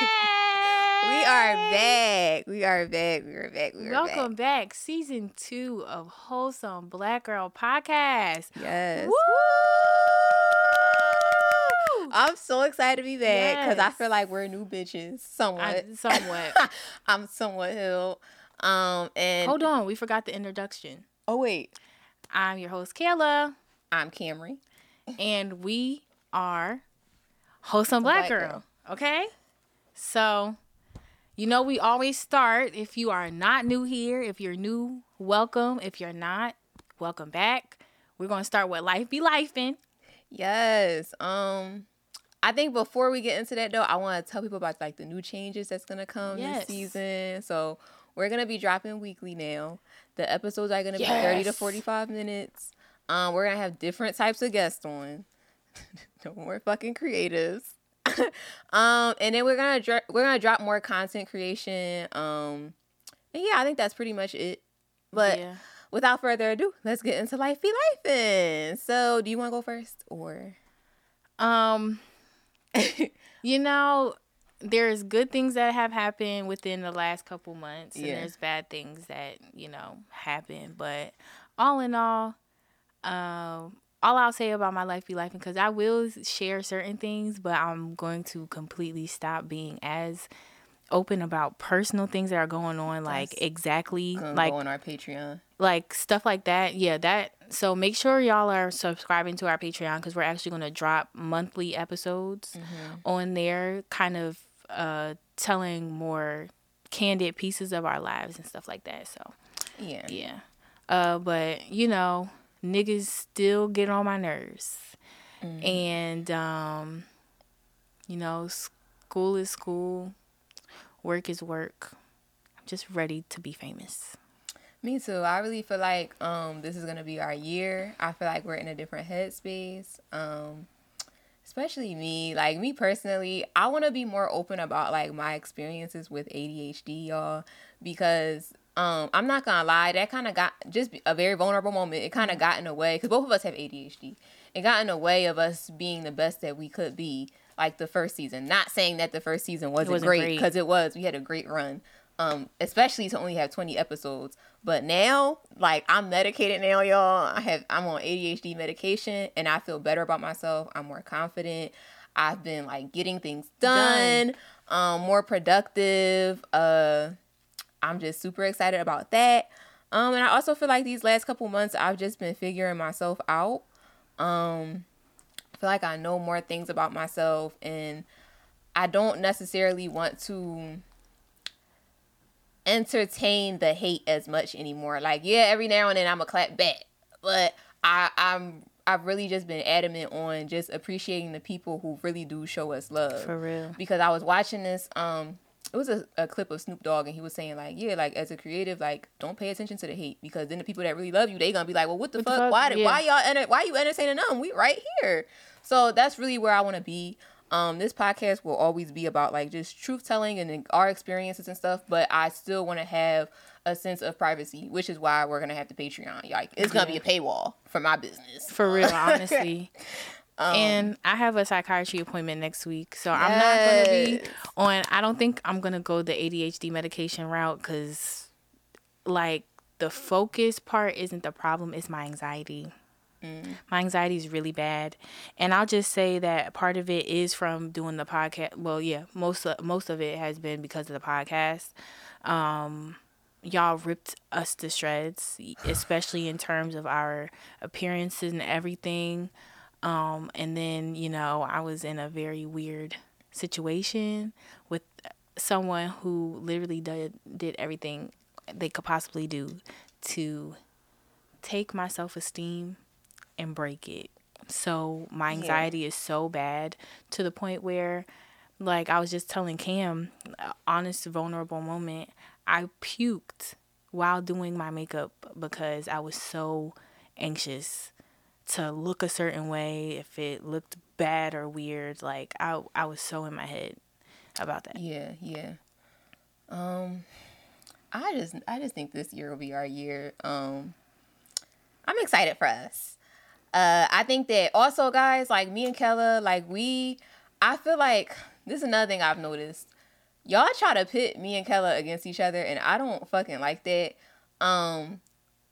we are back. We are back. We are back. We are Welcome back. Season two of Heauxsome Black Girl Podcast. Yes. Woo! I'm so excited to be back because I feel like we're new bitches. Somewhat. I- somewhat. I'm somewhat healed. Um and Hold on, we forgot the introduction. oh wait, I'm your host, Caila, I'm Camry. and we are Heauxsome Black, Black Girl. Girl. Okay? So, you know, we always start. If you are not new here, if you're new, welcome. If you're not, welcome back. We're going to start with Life Be life Lifing. Yes. Um I think before we get into that though, I want to tell people about like the new changes that's gonna come Yes. this season. So we're gonna be dropping weekly now. The episodes are gonna be thirty to forty five minutes. Um, we're gonna have different types of guests on. no more fucking creatives. um, and then we're gonna we're gonna drop more content creation. Um, and yeah, I think that's pretty much it. But yeah. without further ado, let's get into life be life. So, do you want to go first or? Um, you know, there's good things that have happened within the last couple months, and Yeah. there's bad things that you know happen. But all in all, um, all I'll say about my life be life because I will share certain things, but I'm going to completely stop being as open about personal things that are going on, like That's exactly like on our Patreon. like stuff like that yeah that so make sure y'all are subscribing to our patreon because we're actually going to drop monthly episodes on there kind of uh telling more candid pieces of our lives and stuff like that so Yeah. yeah uh but you know niggas still get on my nerves and um you know school is school work is work i'm just ready to be famous Me too. I really feel like um this is gonna be our year. I feel like we're in a different headspace. Um especially me. Like me personally, I wanna be more open about like my experiences with ADHD, y'all. Because um I'm not gonna lie, that kinda got just a very vulnerable moment. It kinda got in the way because both of us have ADHD. It got in the way of us being the best that we could be, like the first season. Not saying that the first season wasn't, wasn't great because it was. We had a great run. Um, especially to only have 20 episodes. But now, like I'm medicated now, y'all. I have I'm on ADHD medication and I feel better about myself. I'm more confident. I've been like getting things done, um, more productive. Uh I'm just super excited about that. Um, and I also feel like these last couple months I've just been figuring myself out. Um, I feel like I know more things about myself and I don't necessarily want to entertain the hate as much anymore. Like, yeah, every now and then I'm a clap back, but I I'm I've really just been adamant on just appreciating the people who really do show us love. For real. Because I was watching this um it was a, a clip of Snoop Dogg and he was saying like, yeah, like as a creative, like don't pay attention to the hate because then the people that really love you, they gonna be like, well, what the What the fuck? fuck? Why did Yeah. why y'all enter- why you entertaining them? We right here. So that's really where I want to be. Um, this podcast will always be about like just truth telling and our experiences and stuff, but I still want to have a sense of privacy, which is why we're gonna have the Patreon. Like it's gonna be a paywall for my business. For real, honestly. Um, and I have a psychiatry appointment next week, so I'm not going to be on. I don't think I'm going to go the ADHD medication route because, like, the focus part isn't the problem; it's my anxiety. My anxiety is really bad, and I'll just say that part of it is from doing the podcast. Well, yeah, most of, most of it has been because of the podcast. Um, y'all ripped us to shreds, especially in terms of our appearances and everything. Um, and then, you know, I was in a very weird situation with someone who literally did, did everything they could possibly do to take my self esteem and break it. So my anxiety is so bad to the point where, like, I was just telling Kam, honest, vulnerable moment, I puked while doing my makeup because I was so anxious to look a certain way if it looked bad or weird like i i was so in my head about that Yeah, yeah. Um, I just I just think this year will be our year. Um, I'm excited for us. Uh, I think that also, guys, like me and Kella, like we, I feel like this is another thing I've noticed. y'all try to pit me and Kella against each other, and I don't fucking like that. Um,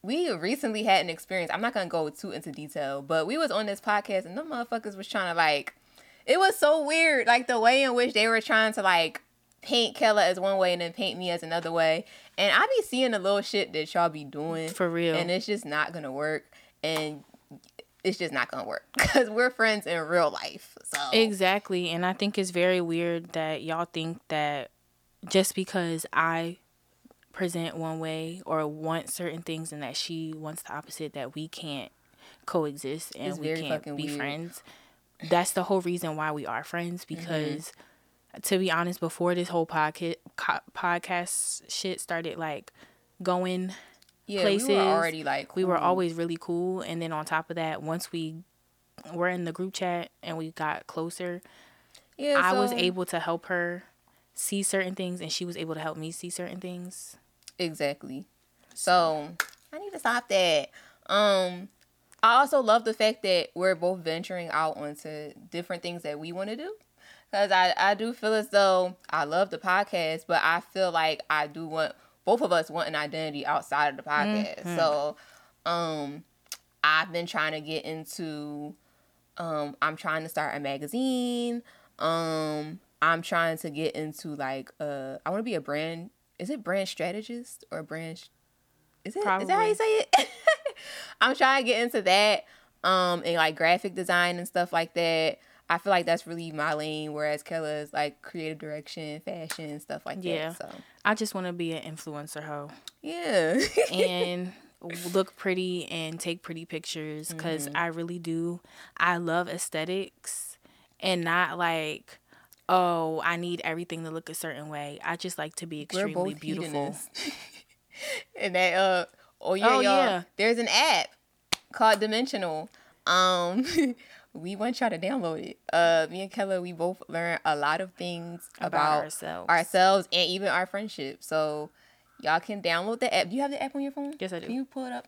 we recently had an experience. I'm not gonna go too into detail, but we was on this podcast, and the motherfuckers was trying to like. It was so weird, like the way in which they were trying to like paint Kella as one way and then paint me as another way. And I be seeing the little shit that y'all be doing For real. and it's just not gonna work. And it's just not gonna work because we're friends in real life. So Exactly. And I think it's very weird that y'all think that just because I present one way or want certain things and that she wants the opposite, that we can't coexist and It's we can't be weird. friends. That's the whole reason why we are friends Mm-hmm. because. To be honest, before this whole podcast podcast shit started like going yeah, places, we were already like we were always really cool and then on top of that once we were in the group chat and we got closer Yeah, i was able to help her see certain things and she was able to help me see certain things Exactly. So I need to stop that. Um I also love the fact that we're both venturing out onto different things that we want to do. Cause I, I do feel as though I love the podcast, but I feel like I do want both of us want an identity outside of the podcast. So um I've been trying to get into um I'm trying to start a magazine. Um I'm trying to get into like uh I want to be a brand is it brand strategist or brand is it is that how you say it? I'm trying to get into that um and like graphic design and stuff like that. I feel like that's really my lane whereas Kella is like creative direction, fashion, stuff like Yeah. that. So i just want to be an influencer hoe yeah. and look pretty and take pretty pictures because Mm-hmm. i really do i love aesthetics and not like oh i need everything to look a certain way i just like to be extremely beautiful and that uh oh yeah, Oh, y'all, yeah. there's an app called Dimensional. Um we want y'all to download it. Uh me and Kella we both learn a lot of things About about, ourselves. ourselves and even our friendship. So y'all can download the app. Do you have the app on your phone? Yes, I do. Can you pull it up?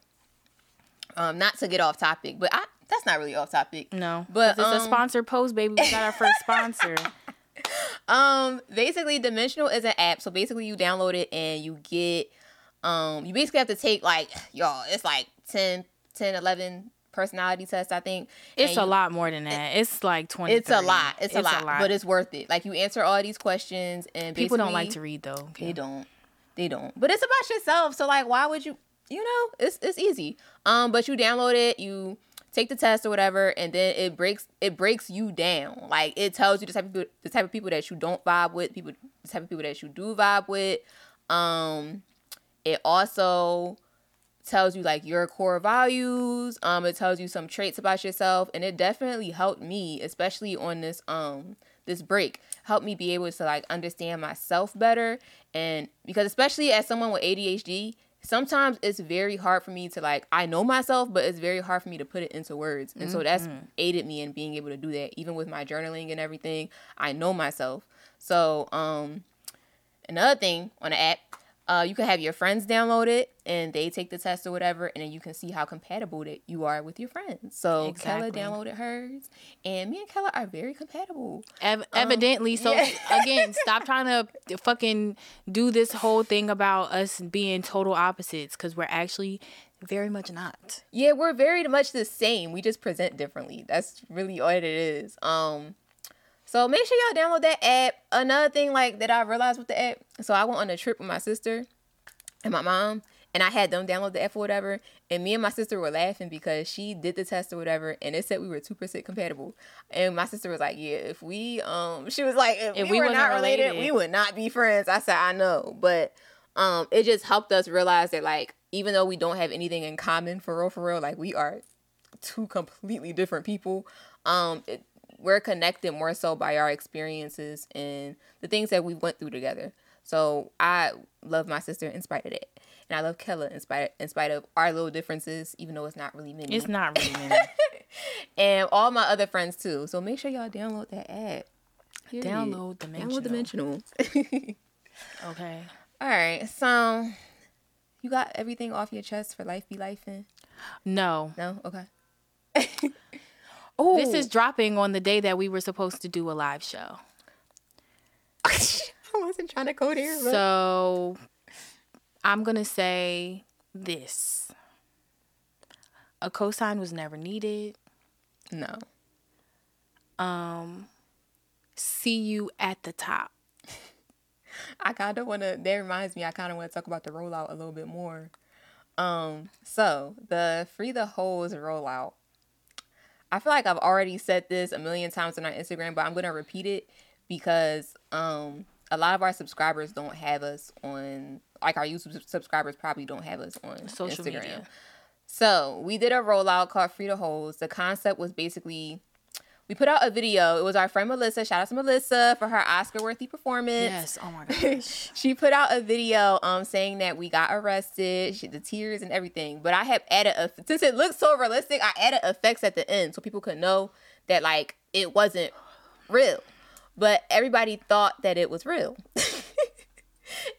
Um not to get off topic, but I that's not really off topic. no But, it's a um, sponsored post baby we got our first sponsor Um, basically, Dimensional is an app. So basically, you download it and you get, um, you basically have to take like, y'all, it's like 10, 10, 11 personality tests, I think. It's And a lot more than that. It's like twenty. It's a lot. It's, a, lot, but it's worth it. Like you answer all these questions and people don't like to read though. They don't. They don't. But it's about yourself. So like, why would you? You know, it's it's easy. Um, but you download it, you take the test or whatever, and then it breaks it breaks you down. Like it tells you the type of people, the type of people that you don't vibe with, people the type of people that you do vibe with. Um, it also tells you like your core values. Um, it tells you some traits about yourself, and it definitely helped me, especially on this um this break, helped me be able to like understand myself better. And because especially as someone with ADHD, sometimes it's very hard for me to like I know myself, but it's very hard for me to put it into words. And so that's aided me in being able to do that. Even with my journaling and everything, I know myself. So um another thing on the app, uh, you can have your friends download it and they take the test or whatever, and then you can see how compatible that you are with your friends. So Exactly. Kella downloaded hers, and me and Kella are very compatible. Ev- evidently, so yeah. again, stop trying to fucking do this whole thing about us being total opposites because we're actually very much not. Yeah, we're very much the same. We just present differently. That's really all it is. Um, so make sure y'all download that app. Another thing like that I realized with the app. So I went on a trip with my sister and my mom, and I had them download the app or whatever. And me and my sister were laughing because she did the test or whatever, and it said we were two percent compatible. And my sister was like, "Yeah, if we um," she was like, "If, If we, we were not related, related. we would not be friends." I said, "I know," but um, it just helped us realize that like even though we don't have anything in common for real, for real, like we are two completely different people. Um, it, we're connected more so by our experiences and the things that we went through together. So I love my sister in spite of that, and I love Kella in spite in spite of our little differences, even though it's not really many. It's not really many. and all my other friends too. So make sure y'all download that app. Period. Download Dimensional. Download Dimensional. okay. all right, so you got everything off your chest for life be life in? No. No, okay. oh, This is dropping on the day that we were supposed to do a live show. I was wasn't trying to go there. But... So I'm gonna say this. A cosign was never needed. No. Um see you at the top. I kind of want to. That reminds me. I kind of want to talk about the rollout a little bit more. Um, so the free the hoes rollout. I feel like I've already said this a million times on our Instagram, but I'm gonna repeat it because um a lot of our subscribers don't have us on like our YouTube subscribers probably don't have us on social Instagram. media. So we did a rollout called Free the Hoes. The concept was basically we put out a video. It was our friend Melissa. Shout out to Melissa for her Oscar worthy performance. Yes. Oh my gosh. she put out a video um saying that we got arrested, she, the tears and everything. But I have added a since it looks so realistic, I added effects at the end so people could know that like it wasn't real. But everybody thought that it was real.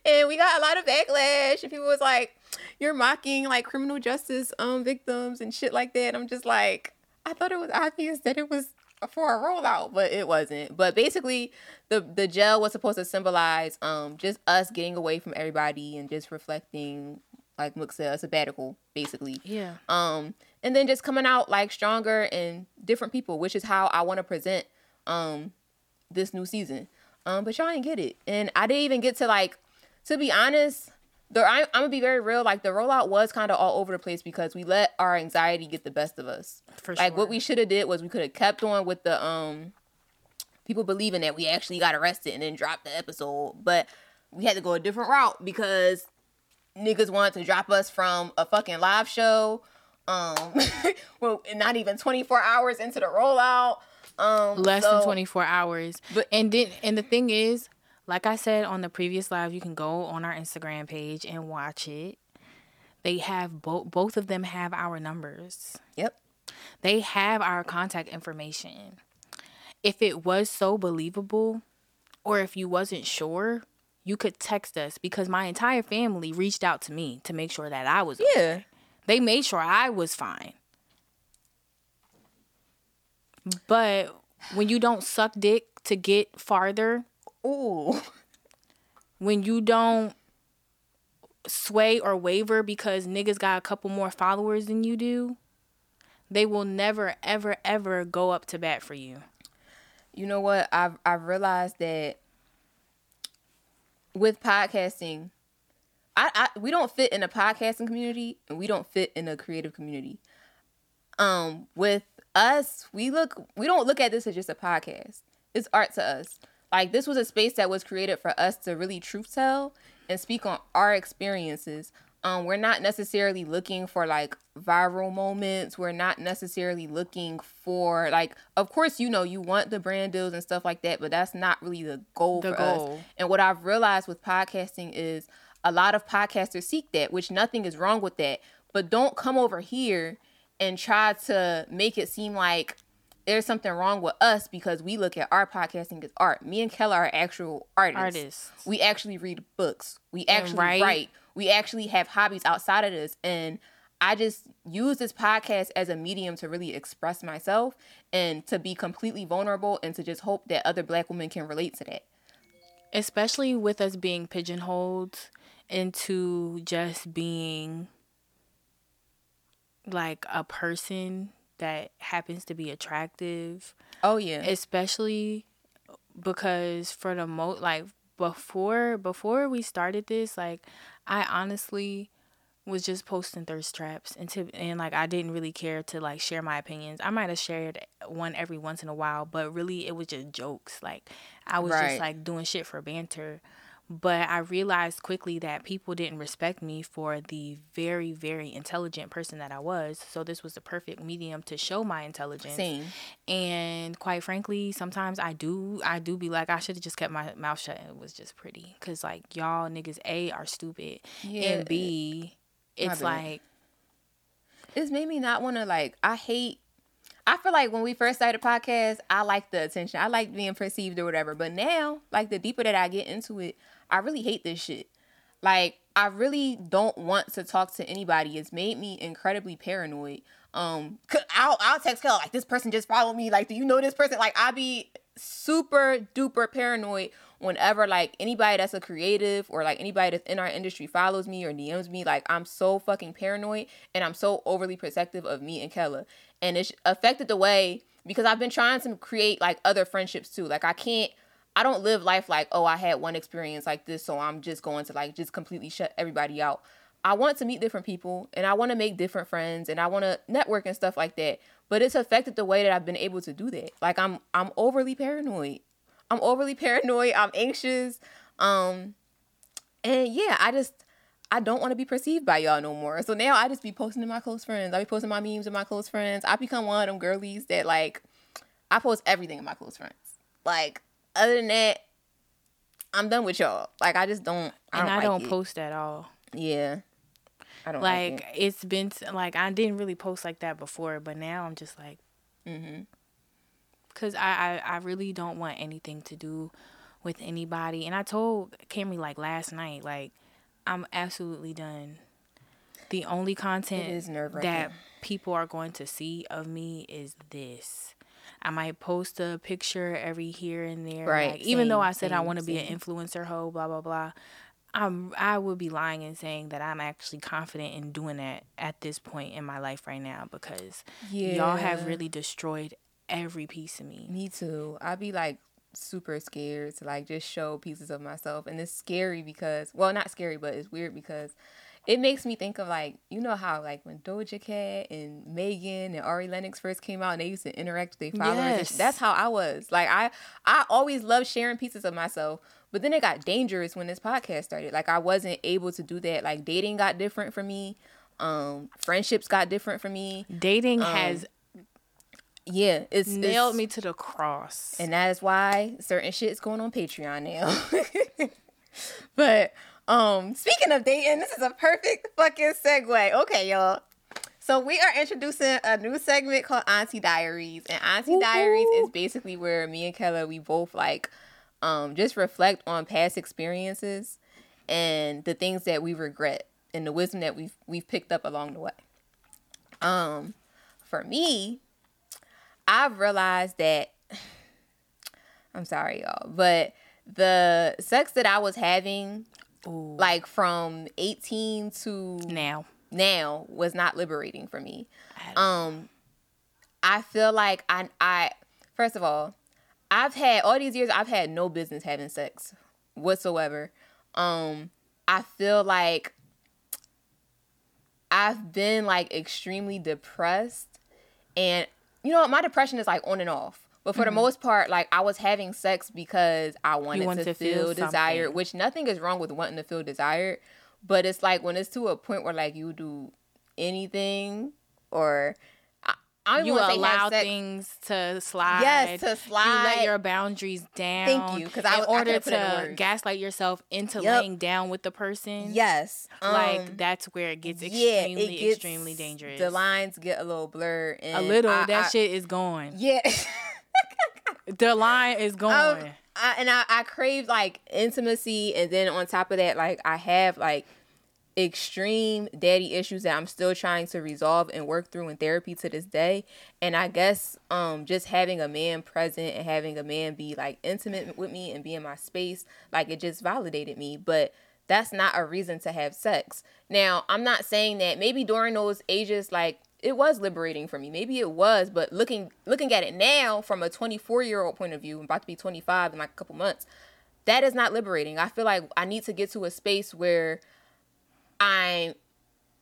and we got a lot of backlash and people was like, You're mocking like criminal justice um victims and shit like that. I'm just like I thought it was obvious that it was for a rollout, but it wasn't. But basically, the the gel was supposed to symbolize um just us getting away from everybody and just reflecting, like Mook said, a sabbatical, basically. Yeah. Um, and then just coming out like stronger and different people, which is how I want to present um this new season. Um, but y'all didn't get it, and I didn't even get to like, to be honest, the I'm, I'm gonna be very real. Like the rollout was kind of all over the place because we let our anxiety get the best of us. For sure. Like what we should have did was we could have kept on with the um people believing that we actually got arrested and then dropped the episode, but we had to go a different route because niggas wanted to drop us from a fucking live show. Um, well, not even 24 hours into the rollout. Um, less so, than 24 hours. But and then and the thing is, like I said on the previous live, you can go on our Instagram page and watch it. They have both both of them have our numbers. Yep. They have our contact information. If it was so believable or if you wasn't sure, you could text us because my entire family reached out to me to make sure that I was Yeah. Okay. They made sure I was fine. But when you don't suck dick to get farther, Ooh. When you don't sway or waver because niggas got a couple more followers than you do, they will never, ever, ever go up to bat for you. You know what? I've I've realized that with podcasting, I, I we don't fit in a podcasting community and we don't fit in a creative community. Um, with us, we look we don't look at this as just a podcast. It's art to us. Like this was a space that was created for us to really truth tell and speak on our experiences. Um, we're not necessarily looking for like viral moments. We're not necessarily looking for like, of course, you know, you want the brand deals and stuff like that, but that's not really the goal the for goal. us. And what I've realized with podcasting is a lot of podcasters seek that, which nothing is wrong with that. But don't come over here and try to make it seem like there's something wrong with us because we look at our podcasting as art. Me and Kella are actual artists. Artists. We actually read books. We actually write. write. We actually have hobbies outside of this. And I just use this podcast as a medium to really express myself and to be completely vulnerable and to just hope that other black women can relate to that. Especially with us being pigeonholed into just being like a person that happens to be attractive. Oh yeah. Especially because for the most like before before we started this, like I honestly was just posting thirst traps and to, and like I didn't really care to like share my opinions. I might have shared one every once in a while, but really it was just jokes. Like I was right. just like doing shit for banter. But I realized quickly that people didn't respect me for the very, very intelligent person that I was. So this was the perfect medium to show my intelligence. Same. And quite frankly, sometimes I do, I do be like, I should have just kept my mouth shut. It was just pretty, cause like y'all niggas a are stupid, yeah. and b, it's like, it's made me not want to like. I hate I feel like when we first started podcast, I like the attention. I like being perceived or whatever. But now, like the deeper that I get into it, I really hate this shit. Like I really don't want to talk to anybody. It's made me incredibly paranoid. Um, I'll I'll text Kel like this person just followed me. Like, do you know this person? Like, I be super duper paranoid whenever like anybody that's a creative or like anybody that's in our industry follows me or DMs me, like I'm so fucking paranoid and I'm so overly protective of me and Kella. And it's affected the way because I've been trying to create like other friendships too. Like I can't I don't live life like, oh, I had one experience like this, so I'm just going to like just completely shut everybody out. I want to meet different people and I want to make different friends and I want to network and stuff like that. But it's affected the way that I've been able to do that. Like I'm I'm overly paranoid. I'm overly paranoid. I'm anxious. Um and yeah, I just I don't want to be perceived by y'all no more. So now I just be posting to my close friends. I be posting my memes to my close friends. I become one of them girlies that like I post everything in my close friends. Like other than that, I'm done with y'all. Like I just don't. I and don't I like don't it. post at all. Yeah. I don't like, like it. has been like I didn't really post like that before, but now I'm just like, mm-hmm. Cause I, I I really don't want anything to do with anybody, and I told Camry like last night, like I'm absolutely done. The only content that people are going to see of me is this. I might post a picture every here and there. Right. Like, same, even though I said same, I want to be an influencer hoe, blah blah blah. I'm I would be lying and saying that I'm actually confident in doing that at this point in my life right now because yeah. y'all have really destroyed every piece of me. Me too. I'd be like super scared to like just show pieces of myself and it's scary because well not scary but it's weird because it makes me think of like you know how like when Doja Cat and Megan and Ari Lennox first came out and they used to interact with their followers. Yes. That's how I was. Like I I always loved sharing pieces of myself. But then it got dangerous when this podcast started. Like I wasn't able to do that. Like dating got different for me. Um, friendships got different for me. Dating um, has yeah, it's nailed it's, me to the cross. And that is why certain shit's going on Patreon now. but um, speaking of dating, this is a perfect fucking segue. Okay, y'all. So we are introducing a new segment called Auntie Diaries, and Auntie. Diaries is basically where me and Kella we both like um just reflect on past experiences and the things that we regret and the wisdom that we've we've picked up along the way. Um, for me, I've realized that I'm sorry, y'all, but the sex that I was having, Ooh. like from 18 to now, now was not liberating for me. I um, I feel like I, I, first of all, I've had all these years. I've had no business having sex whatsoever. Um, I feel like I've been like extremely depressed, and you know, my depression is like on and off. But for mm-hmm. the most part, like I was having sex because I wanted want to, to, feel, feel desired, which nothing is wrong with wanting to feel desired. But it's like when it's to a point where like you do anything or I you allow things to slide. Yes, to slide. You let your boundaries down. Thank you, because I in order to gaslight yourself into yep. laying down with the person. Yes, like um, that's where it gets yeah, extremely, it gets, extremely dangerous. The lines get a little blurred. a little. I, that I, shit is gone. Yeah. the line is going. Um, I, and I, I crave like intimacy, and then on top of that, like I have like extreme daddy issues that I'm still trying to resolve and work through in therapy to this day. And I guess um just having a man present and having a man be like intimate with me and be in my space, like it just validated me. But that's not a reason to have sex. Now, I'm not saying that maybe during those ages like it was liberating for me. Maybe it was, but looking looking at it now from a 24 year old point of view, I'm about to be 25 in like a couple months. That is not liberating. I feel like I need to get to a space where I'm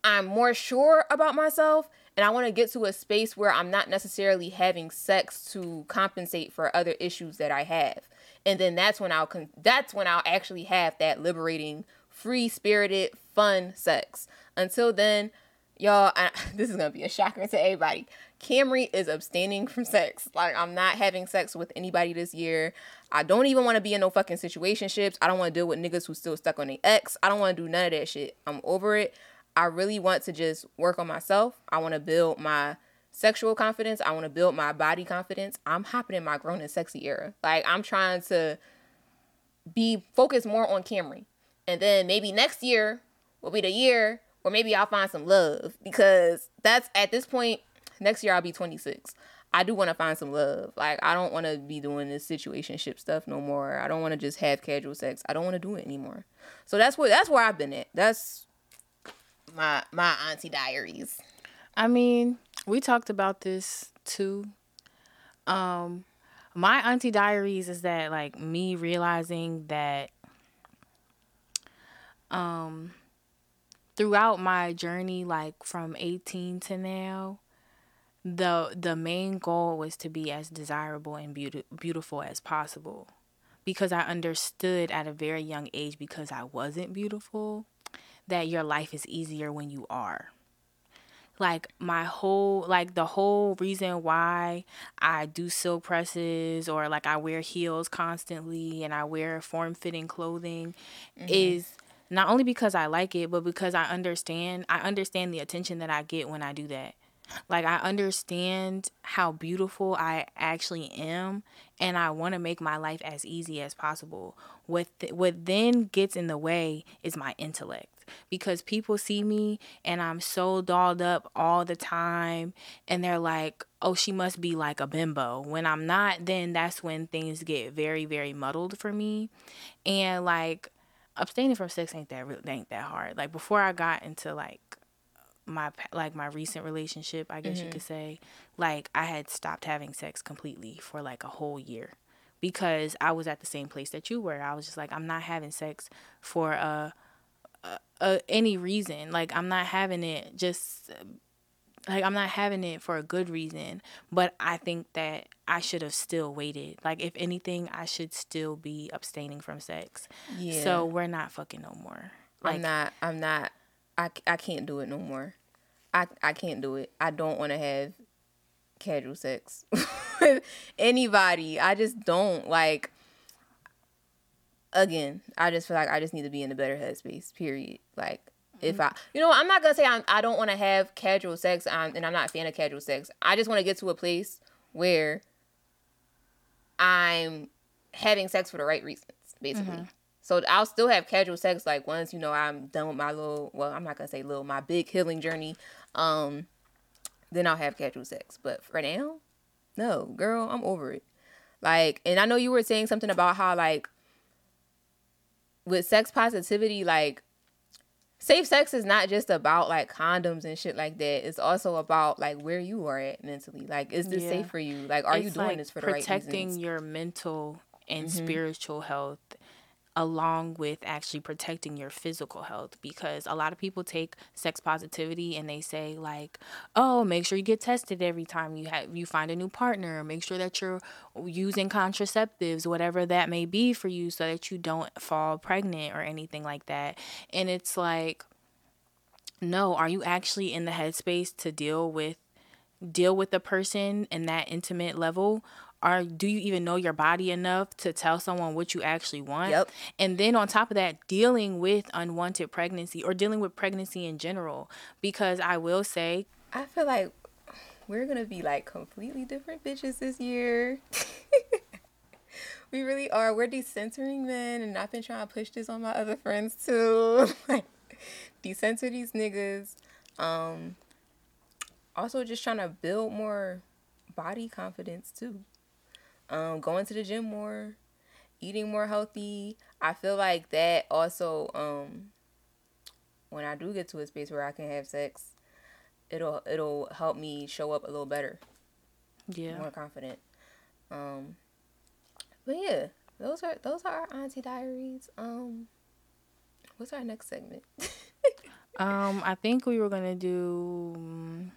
I'm more sure about myself and I want to get to a space where I'm not necessarily having sex to compensate for other issues that I have. And then that's when I'll con- that's when I'll actually have that liberating, free-spirited, fun sex. Until then, y'all, I, this is to be a shocker to everybody. Camry is abstaining from sex. Like I'm not having sex with anybody this year. I don't even want to be in no fucking situationships. I don't want to deal with niggas who still stuck on their ex. I don't want to do none of that shit. I'm over it. I really want to just work on myself. I want to build my sexual confidence. I want to build my body confidence. I'm hopping in my grown and sexy era. Like I'm trying to be focused more on Camry. And then maybe next year will be the year or maybe I'll find some love because that's at this point next year I'll be 26. I do want to find some love. Like I don't want to be doing this situationship stuff no more. I don't want to just have casual sex. I don't want to do it anymore. So that's where that's where I've been at. That's my my auntie diaries. I mean, we talked about this too. Um my auntie diaries is that like me realizing that um throughout my journey like from 18 to now the the main goal was to be as desirable and beauty, beautiful as possible because I understood at a very young age because I wasn't beautiful that your life is easier when you are like my whole like the whole reason why I do silk presses or like I wear heels constantly and I wear form fitting clothing mm-hmm. is not only because I like it but because I understand I understand the attention that I get when I do that. Like I understand how beautiful I actually am and I want to make my life as easy as possible. What th- what then gets in the way is my intellect because people see me and I'm so dolled up all the time and they're like, "Oh, she must be like a bimbo." When I'm not, then that's when things get very very muddled for me. And like abstaining from sex ain't that really ain't that hard. Like before I got into like my like my recent relationship, I guess mm-hmm. you could say, like I had stopped having sex completely for like a whole year because I was at the same place that you were. I was just like I'm not having sex for a uh, any reason. Like I'm not having it just like I'm not having it for a good reason, but I think that I should have still waited. Like if anything, I should still be abstaining from sex. Yeah. So we're not fucking no more. Like, I'm not. I'm not. I I can't do it no more. I I can't do it. I don't want to have casual sex with anybody. I just don't like again, I just feel like I just need to be in a better headspace. Period. Like if mm-hmm. I, you know, I'm not gonna say I'm, I don't want to have casual sex, um, and I'm not a fan of casual sex. I just want to get to a place where I'm having sex for the right reasons, basically. Mm-hmm. So I'll still have casual sex, like once you know I'm done with my little, well, I'm not gonna say little, my big healing journey. Um, then I'll have casual sex. But for now, no, girl, I'm over it. Like, and I know you were saying something about how like with sex positivity, like safe sex is not just about like condoms and shit like that. It's also about like where you are at mentally. Like, is this yeah. safe for you? Like, are it's you doing like this for the right reasons? Protecting your mental and mm-hmm. spiritual health along with actually protecting your physical health because a lot of people take sex positivity and they say like oh make sure you get tested every time you have you find a new partner. Make sure that you're using contraceptives whatever that may be for you so that you don't fall pregnant or anything like that. And it's like no are you actually in the headspace to deal with deal with the person in that intimate level are do you even know your body enough to tell someone what you actually want? Yep. And then on top of that, dealing with unwanted pregnancy or dealing with pregnancy in general. Because I will say I feel like we're gonna be like completely different bitches this year. we really are. We're decentering men and I've been trying to push this on my other friends too. like decenter these niggas. Um also just trying to build more body confidence too um, going to the gym more, eating more healthy. I feel like that also, um, when I do get to a space where I can have sex, it'll it'll help me show up a little better. Yeah. More confident. Um, but yeah, those are those are our auntie diaries. Um, what's our next segment? um, I think we were gonna do. Um,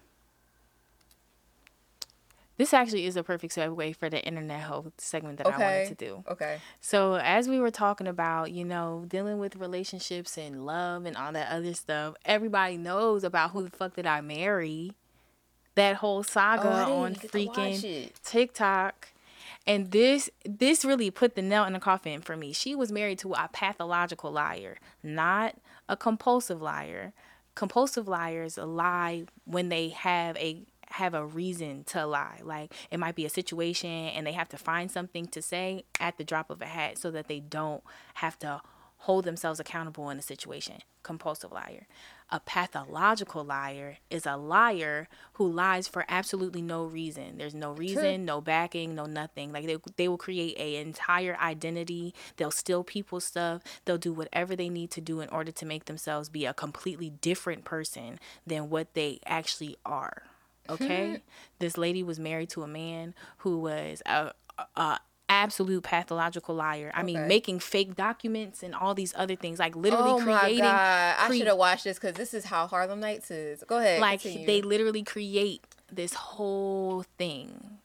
this actually is a perfect segue for the internet health segment that okay. I wanted to do. Okay. So as we were talking about, you know, dealing with relationships and love and all that other stuff, everybody knows about who the fuck did I marry. That whole saga oh, on freaking TikTok. And this this really put the nail in the coffin for me. She was married to a pathological liar, not a compulsive liar. Compulsive liars lie when they have a have a reason to lie. Like it might be a situation and they have to find something to say at the drop of a hat so that they don't have to hold themselves accountable in a situation. Compulsive liar. A pathological liar is a liar who lies for absolutely no reason. There's no reason, no backing, no nothing. Like they, they will create a entire identity. They'll steal people's stuff. They'll do whatever they need to do in order to make themselves be a completely different person than what they actually are. Okay? this lady was married to a man who was a, a absolute pathological liar. I mean, making fake documents and all these other things, like literally Oh my creating. god! I should have watched this because this is how Harlem Nights is. Go ahead. like continue. they literally create this whole thing.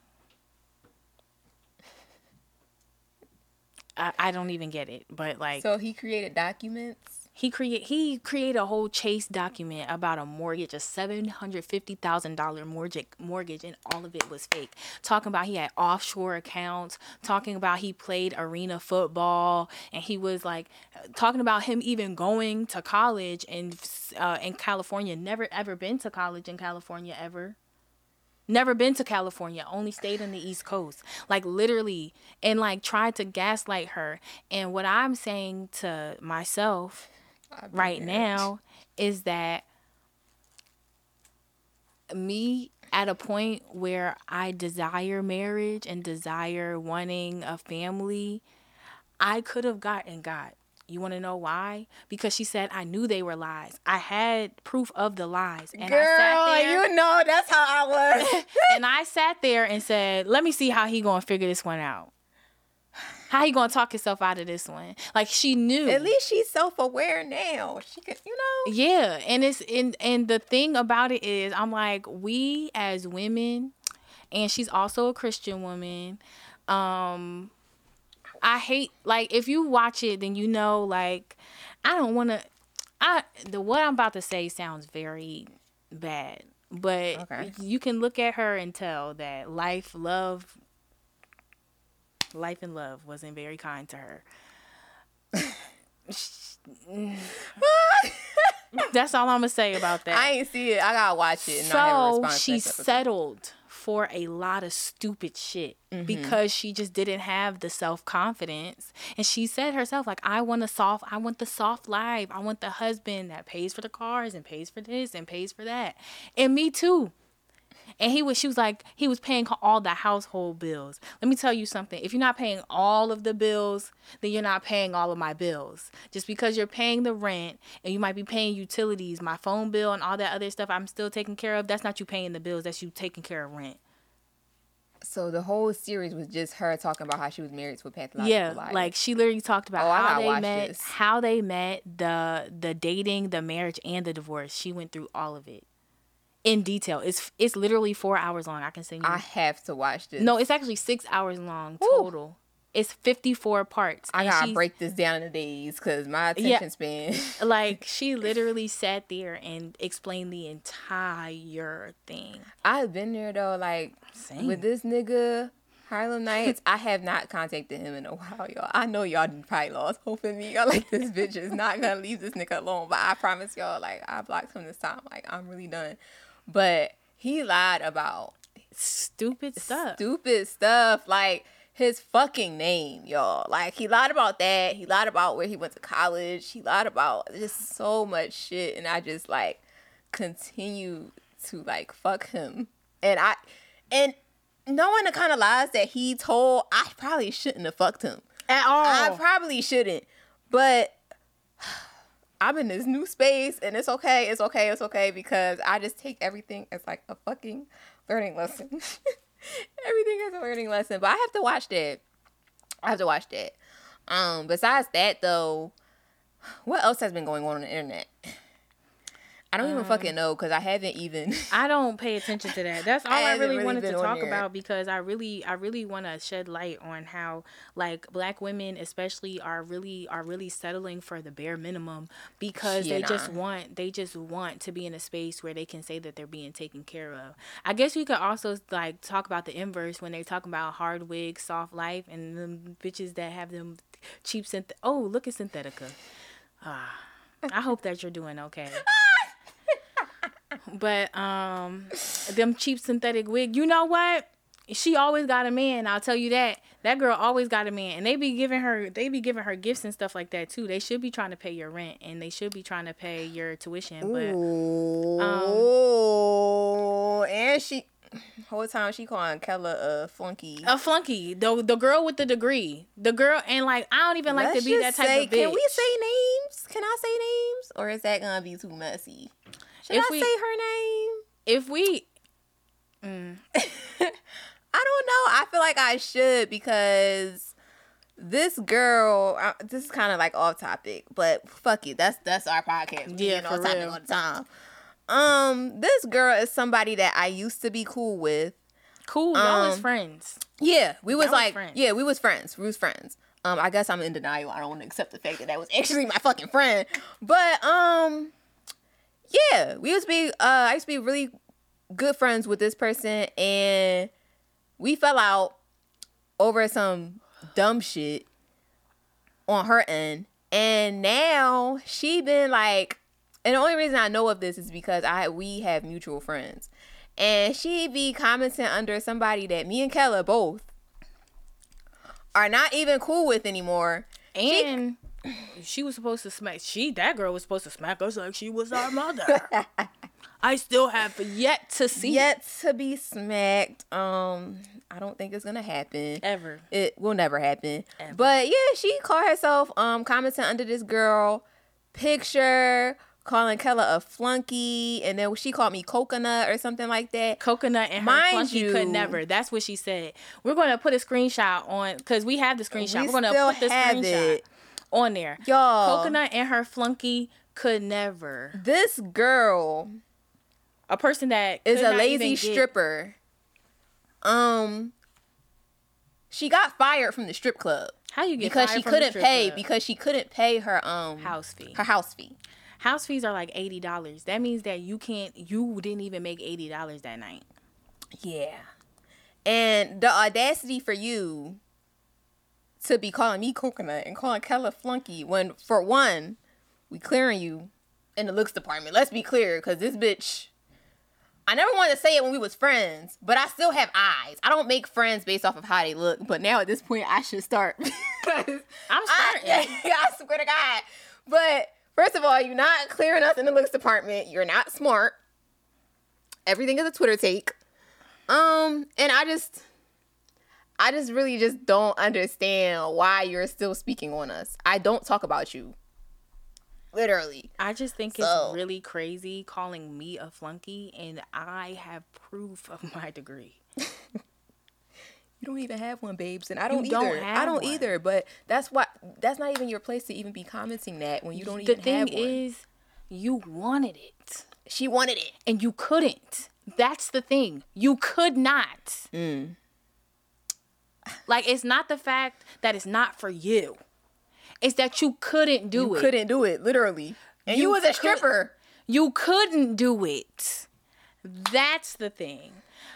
I, I don't even get it, but like So he created documents. He create he created a whole chase document about a mortgage, a seven hundred fifty thousand dollar mortgage mortgage, and all of it was fake. Talking about he had offshore accounts, talking about he played arena football, and he was like talking about him even going to college in uh, in California. Never ever been to college in California ever. Never been to California, only stayed on the East Coast. Like literally, and like tried to gaslight her. And what I'm saying to myself right now is that me at a point where I desire marriage and desire wanting a family, I could have gotten God. You want to know why? Because she said I knew they were lies. I had proof of the lies, and Girl, I sat there you know that's how I was. and I sat there and said, "Let me see how he gonna figure this one out. How you gonna talk yourself out of this one? Like she knew. At least she's self aware now. She could, you know. Yeah, and it's and and the thing about it is, I'm like, we as women, and she's also a Christian woman. Um, I hate like if you watch it, then you know like I don't want to. I the what I'm about to say sounds very bad, but Okay. you can look at her and tell that life, love, life and love wasn't very kind to her. That's all I'm gonna say about that. I ain't see it. I gotta watch it. And not have a so she settled for a lot of stupid shit Mm-hmm. because she just didn't have the self confidence. And she said herself, like, I want a soft, I want the soft life. I want the husband that pays for the cars and pays for this and pays for that. And me too. And he was, she was like, he was paying all the household bills. Let me tell you something. If you're not paying all of the bills, then you're not paying all of my bills. Just because you're paying the rent and you might be paying utilities, my phone bill and all that other stuff I'm still taking care of, that's not you paying the bills. That's you taking care of rent. So the whole series was just her talking about how she was married to a pathological yeah, liar. like she literally talked about Oh, how they met, this. how they met, the the dating, the marriage, and the divorce. She went through all of it in detail. It's it's literally four hours long. I can send you. I have to watch this. no, it's actually six hours long total. It's fifty four parts. I gotta break this down into days because my Yeah. attention span. Like she literally sat there and explained the entire thing. I've been there though. Like Same. with this nigga, Harlem Nights. I have not contacted him in a while, y'all. I know y'all probably lost hope in me. Y'all like this bitch is not gonna leave this nigga alone. But I promise y'all, like I blocked him this time. Like I'm really done. But he lied about Stupid stuff. stupid stuff like his fucking name, y'all. Like he lied about that. He lied about where he went to college. He lied about just so much shit, and I just like continue to like fuck him. And I and knowing the kind of lies that he told, I probably shouldn't have fucked him. At all. I probably shouldn't. But I'm in this new space and it's okay, it's okay, it's okay because I just take everything as like a fucking learning lesson. everything is a learning lesson. But I have to watch that. I have to watch that. Um, besides that though, what else has been going on on the internet? I don't even fucking know because I haven't even I don't pay attention to that. That's all I I, really, really wanted to talk there. about because I really I really want to shed light on how like black women especially are really are really settling for the bare minimum because Yeah, they just want they just want to be in a space where they can say that they're being taken care of. I guess we could also like talk about the inverse when they talk about hard wig, soft life and them bitches that have them cheap synth Oh, look at Synthetica. Ah, I hope that you're doing okay. But um them cheap synthetic wig, you know what? She always got a man, I'll tell you that. That girl always got a man, and they be giving her they be giving her gifts and stuff like that too. They should be trying to pay your rent and they should be trying to pay your tuition. But Ooh, and she whole time she calling Kella a flunky. a flunky, the the girl with the degree, the girl, and like I don't even like Let's to be that type say, of bitch. Can we say names? Can I say names, or is that gonna be too messy? Should If I we- say her name? if we I don't know. I feel like I should because this girl. Uh, this is kind of like off topic, but fuck it. That's that's our podcast. We Yeah, for off topic real. all the time. Um, this girl is somebody that I used to be cool with. cool, y'all was Um, friends. Yeah, we was Y'all like, friends. yeah, we was friends. We was friends. Um, I guess I'm in denial. I don't want to accept the fact that that was actually my fucking friend. But um, yeah, we used to be. Uh, I used to be really good friends with this person, and we fell out over some dumb shit on her end. And now she been like, and the only reason I know of this is because I we have mutual friends, and she be commenting under somebody that me and Caila both are not even cool with anymore. And she, was supposed to smack. She that girl was supposed to smack us like she was our mother. I still have yet to see Yet to be smacked. Um, I don't think it's gonna happen. ever. It will never happen. Ever. But yeah, she called herself um commenting under this girl picture, calling Caila a flunky, and then she called me coconut or something like that. Coconut and her Mind flunky you- could never. That's what she said. We're gonna put a screenshot on because we have the screenshot. We We're gonna put the screenshot it. On there. Y'all. Coconut and her flunky could never. This girl A person that is a lazy even get- stripper. Um she got fired from the strip club How you get because she couldn't pay club? because she couldn't pay her um house fee. her house fee. House fees are like eighty dollars. That means that you can't. You didn't even make eighty dollars that night. Yeah. And the audacity for you to be calling me coconut and calling Caila flunky when for one, we clearing you in the looks department. Let's be clear, because this bitch I never wanted to say it when we was friends, but I still have eyes. I don't make friends based off of how they look, but now at this point I should start. I'm I, starting. I swear to God. But first of all, you're not clearing us in the looks department. You're not smart. Everything is a Twitter take. Um, and I just I just really just don't understand why you're still speaking on us. I don't talk about you. Literally. I just think So- it's really crazy calling me a flunky, and I have proof of my degree. You don't even have one, babes, and I don't You don't either. I don't one. either. But that's why that's not even your place to even be commenting that when you don't the even have one. The thing is, you wanted it, she wanted it. and you couldn't. That's the thing. You could not. Mm. Like it's not the fact that it's not for you. It's that you couldn't do You it. couldn't do it, literally. And you, You was a could- stripper. You couldn't do it. That's the thing.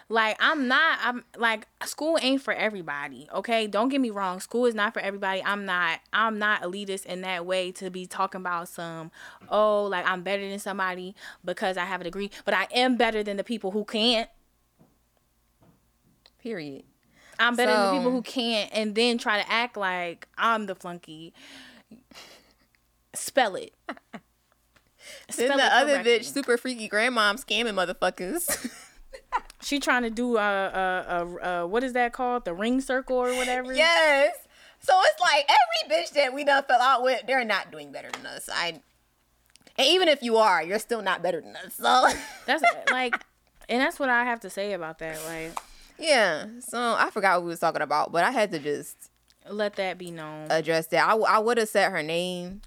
Like I'm not I'm like school ain't for everybody, okay? Don't get me wrong. School is not for everybody. I'm not I'm not elitist in that way to be talking about some oh, like I'm better than somebody because I have a degree, but I am better than the people who can't. Period. I'm better than the people who can't and then try to act like I'm the flunky. Spell it. Then the other correctly. bitch, super freaky grandmom scamming motherfuckers. She trying to do a, a, a, a what is that called? The ring circle or whatever. yes. So it's like every bitch that we done fell out with, they're not doing better than us. I and even if you are, you're still not better than us. So That's like, and that's what I have to say about that. Like, yeah. So I forgot what we was talking about, but I had to just let that be known. address that. I, I would have said her name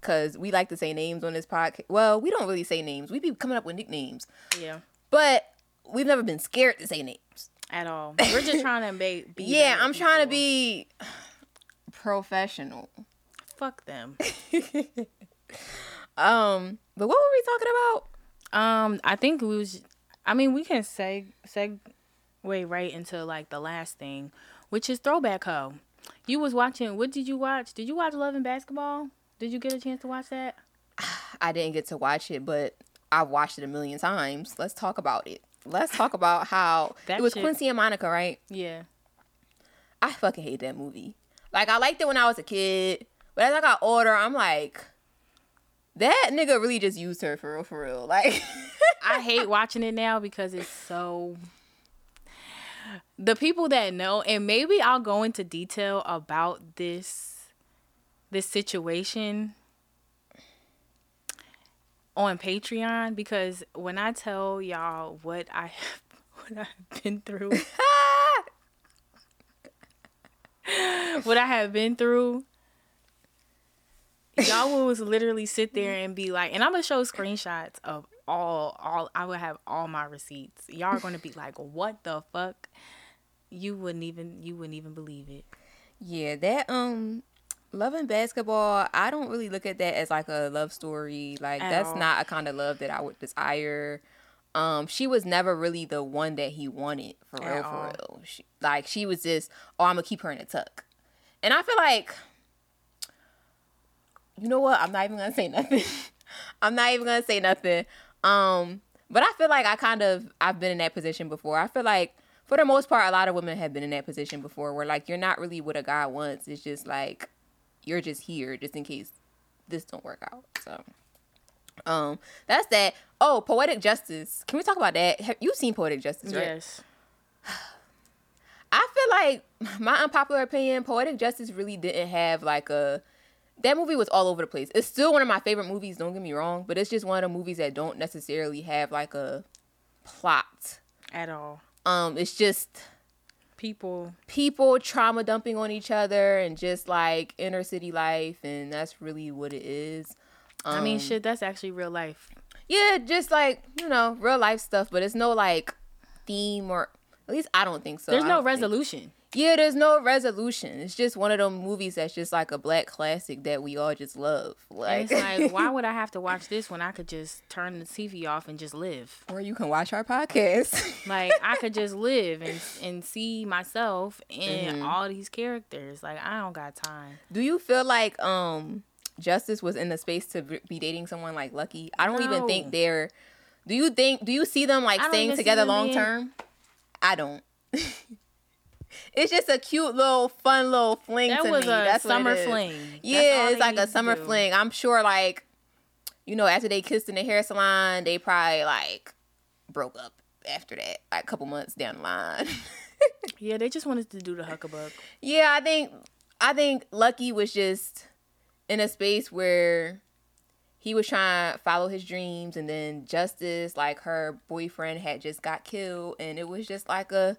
because we like to say names on this podcast. Well, we don't really say names. We be coming up with nicknames, yeah, but we've never been scared to say names. at all. We're just trying to be. be Yeah, I'm trying to be professional. Fuck them. Um, but what were we talking about? Um, I think we was. I mean, we can say seg segue right into like the last thing, which is throwback hoe. You was watching. What did you watch? Did you watch Love and Basketball? Did you get a chance to watch that? I didn't get to watch it, but I've watched it a million times. Let's talk about it. Let's talk about how it was shit- Quincy and Monica, right? Yeah. I fucking hate that movie. Like I liked it when I was a kid, but as I got older, I'm like, that nigga really just used her for real, for real. Like, I hate watching it now because it's so. The people that know, and maybe I'll go into detail about this, this situation on Patreon because when I tell y'all what I have, what I've been through, what I have been through, y'all will literally sit there and be like, and I'm gonna show screenshots of all, all. I would have all my receipts. Y'all are gonna be like, what the fuck? You wouldn't even, you wouldn't even believe it. Yeah, that um Love and basketball, I don't really look at that as like a love story. Like At that's all. not a kind of love that I would desire. Um, she was never really the one that he wanted for At real, all. for real. She, like she was just, oh, I'm gonna keep her in a tuck. And I feel like, you know what? I'm not even gonna say nothing. I'm not even gonna say nothing. Um, but I feel like I kind of I've been in that position before. I feel like for the most part, a lot of women have been in that position before, where like you're not really what a guy wants. It's just like you're just here just in case this don't work out. So, um, that's that. Oh, poetic justice. Can we talk about that? Have you seen poetic justice? Right? Yes. I feel like my unpopular opinion, Poetic Justice really didn't have like a that movie was all over the place. It's still one of my favorite movies, don't get me wrong, but it's just one of the movies that don't necessarily have like a plot. At all. Um it's just People. people trauma dumping on each other and just like inner city life and that's really what it is. I mean, Um, shit. That's actually real life. Yeah, just like, you know, real life stuff, but it's no like theme or at least I don't think so. There's no don't think- resolution. Yeah, there's no resolution. It's just one of them movies that's just like a black classic that we all just love. Like, it's like, why would I have to watch this when I could just turn the TV off and just live? or you can watch our podcast. Like I could just live and and see myself in Mm-hmm. all these characters. Like I don't got time. Do you feel like um Justice was in the space to be dating someone like Lucky? I don't even think they're. Do you think? Do you see them like staying together long term? I don't. it's just a cute little fun little fling That was me. a That's summer fling. Yeah, it's like a summer fling. I'm sure, like, you know, after they kissed in the hair salon, they probably like broke up after that, like a couple months down the line. Yeah, they just wanted to do the hucklebuck. yeah, I think I think Lucky was just in a space where he was trying to follow his dreams, and then Justice, like her boyfriend, had just got killed, and it was just like a.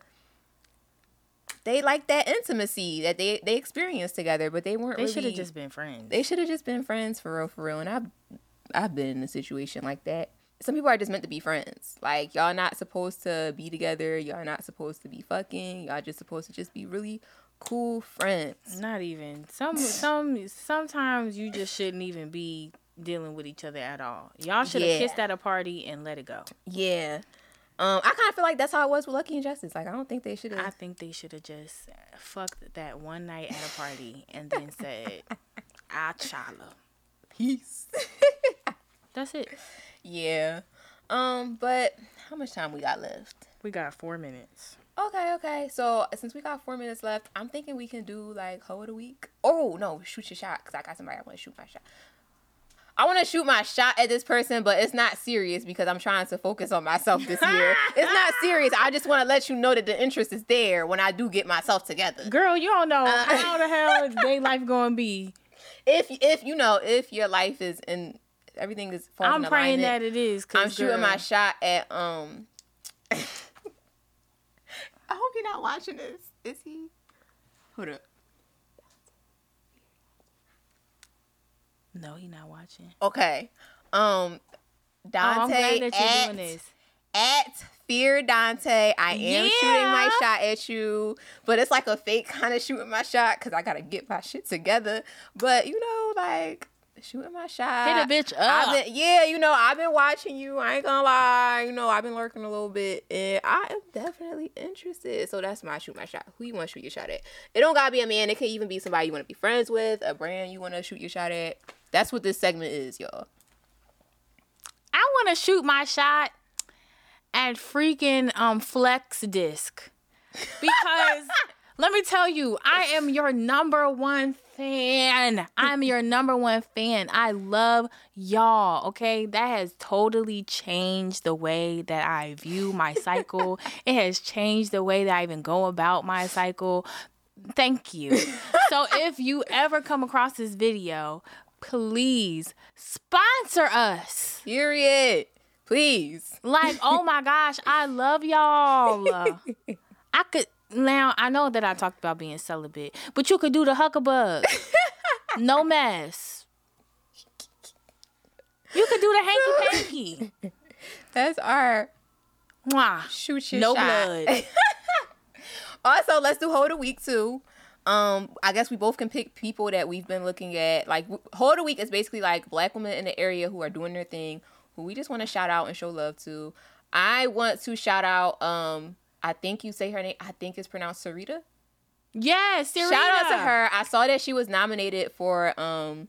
They like that intimacy that they they experienced together, but they weren't. Really They really, should have just been friends. they should have just been friends for real, for real. And I've I've been in a situation like that. Some people are just meant to be friends. Like y'all not supposed to be together. Y'all not supposed to be fucking. Y'all just supposed to just be really cool friends. Not even some some sometimes you just shouldn't even be dealing with each other at all. Y'all should have Yeah. kissed at a party and let it go. Yeah. Um, I kind of feel like that's how it was with Lucky and Justice. Like I don't think they should have. I think they should have just fucked that one night at a party and then said, "I chala." Peace. That's it. yeah. Um, but how much time we got left? We got four minutes. Okay, okay. So since we got four minutes left, I'm thinking we can do like hoe of the week. Oh no, shoot your shot because I got somebody I want to shoot my shot. I want to shoot my shot at this person, but it's not serious because I'm trying to focus on myself this year. it's not serious. I just want to let you know that the interest is there when I do get myself together. Girl, you don't know Uh, how the hell is they life gonna be. If if you know if your life is in everything is falling I'm in praying alignment, that it is. Cause I'm shooting my shot at um. I hope you're not watching this. Is he? Hold up. No, he not watching. Okay. Um Oh, I'm Dante glad that you're at, doing this. at Fear Dante. I am shooting my shot at you, but it's like a fake kind of shooting my shot because I gotta get my shit together. But you know, like shooting my shot. Hit a bitch I've up. been, yeah, you know, I've been watching you. I ain't gonna lie. You know, I've been lurking a little bit, and I am definitely interested. So that's my shoot my shot. Who you want to shoot your shot at? It don't gotta be a man. It can even be somebody you want to be friends with, a brand you want to shoot your shot at. That's what this segment is, y'all. I want to shoot my shot at freaking um Flex Disc because Let me tell you, I am your number one fan. I'm your number one fan. I love y'all. Okay. That has totally changed the way that I view my cycle. it has changed the way that I even go about my cycle. Thank you. so if you ever come across this video, please sponsor us. Period. Please. Like, oh my gosh, I love y'all. I could now I know that I talked about being celibate, but you could do the hucklebuck. no mess. You could do the hanky panky. That's our Mwah. shoot your No shot. blood. Also, let's do hold a week too. Um, I guess we both can pick people that we've been looking at. Like hold a week is basically like black women in the area who are doing their thing, who we just want to shout out and show love to. I want to shout out. Um, I think you say her name. I think it's pronounced Sarita. Yes. Shout out to her. I saw that she was nominated for um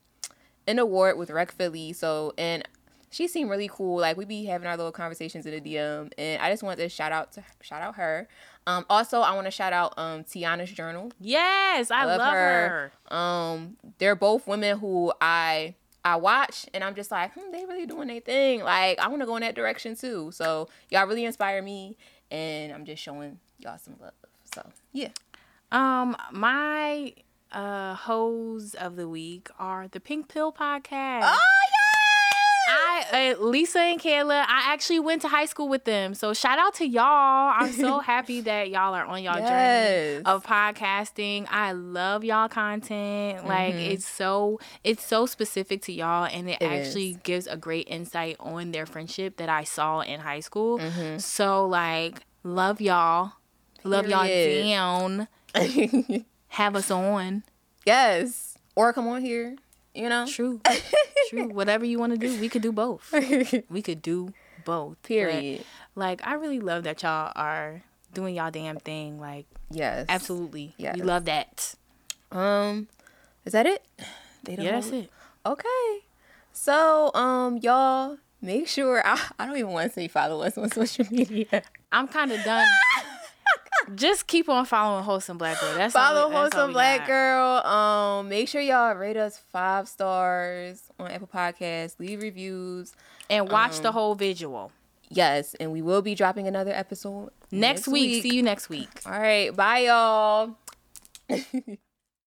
an award with Rec Philly. So and she seemed really cool. Like we be having our little conversations in the DM, and I just wanted to shout out to shout out her. Um, also, I want to shout out um Tiana's Journal. Yes, I, love love, her. her. Um, they're both women who I I watch, and I'm just like, hmm, they really doing their thing. Like I want to go in that direction too. So y'all really inspire me, and I'm just showing y'all some love. So yeah. Um, my uh hoes of the week are the Pink Pill podcast. Oh uh, Lisa and Kayla, I actually went to high school with them. So shout out to y'all. I'm so happy that y'all are on y'all Yes. journey of podcasting. I love y'all content. Like it's so it's so specific to y'all and it, Mm-hmm. It actually is. gives a great insight on their friendship that I saw in high school. Mm-hmm. So like love y'all. Love y'all down. Have us on. yes. Or come on here. You know. True. True. Whatever you want to do, we could do both. We could do both. But, Period. like I really love that y'all are doing y'all damn thing. Like Yes. absolutely. Yes. We love that. Um, is that it? They don't Yeah, that's it. Okay. So, um, y'all make sure I, I don't even want to say follow us on social media. I'm kind of done. Just keep on following Heauxsome Black Girl. That's all follow we- all Heauxsome black got. girl. Um, make sure y'all rate us five stars on Apple Podcasts. Leave reviews. and watch Um, the whole visual Yes, and we will be dropping another episode next, week. See you next week. All right, bye y'all.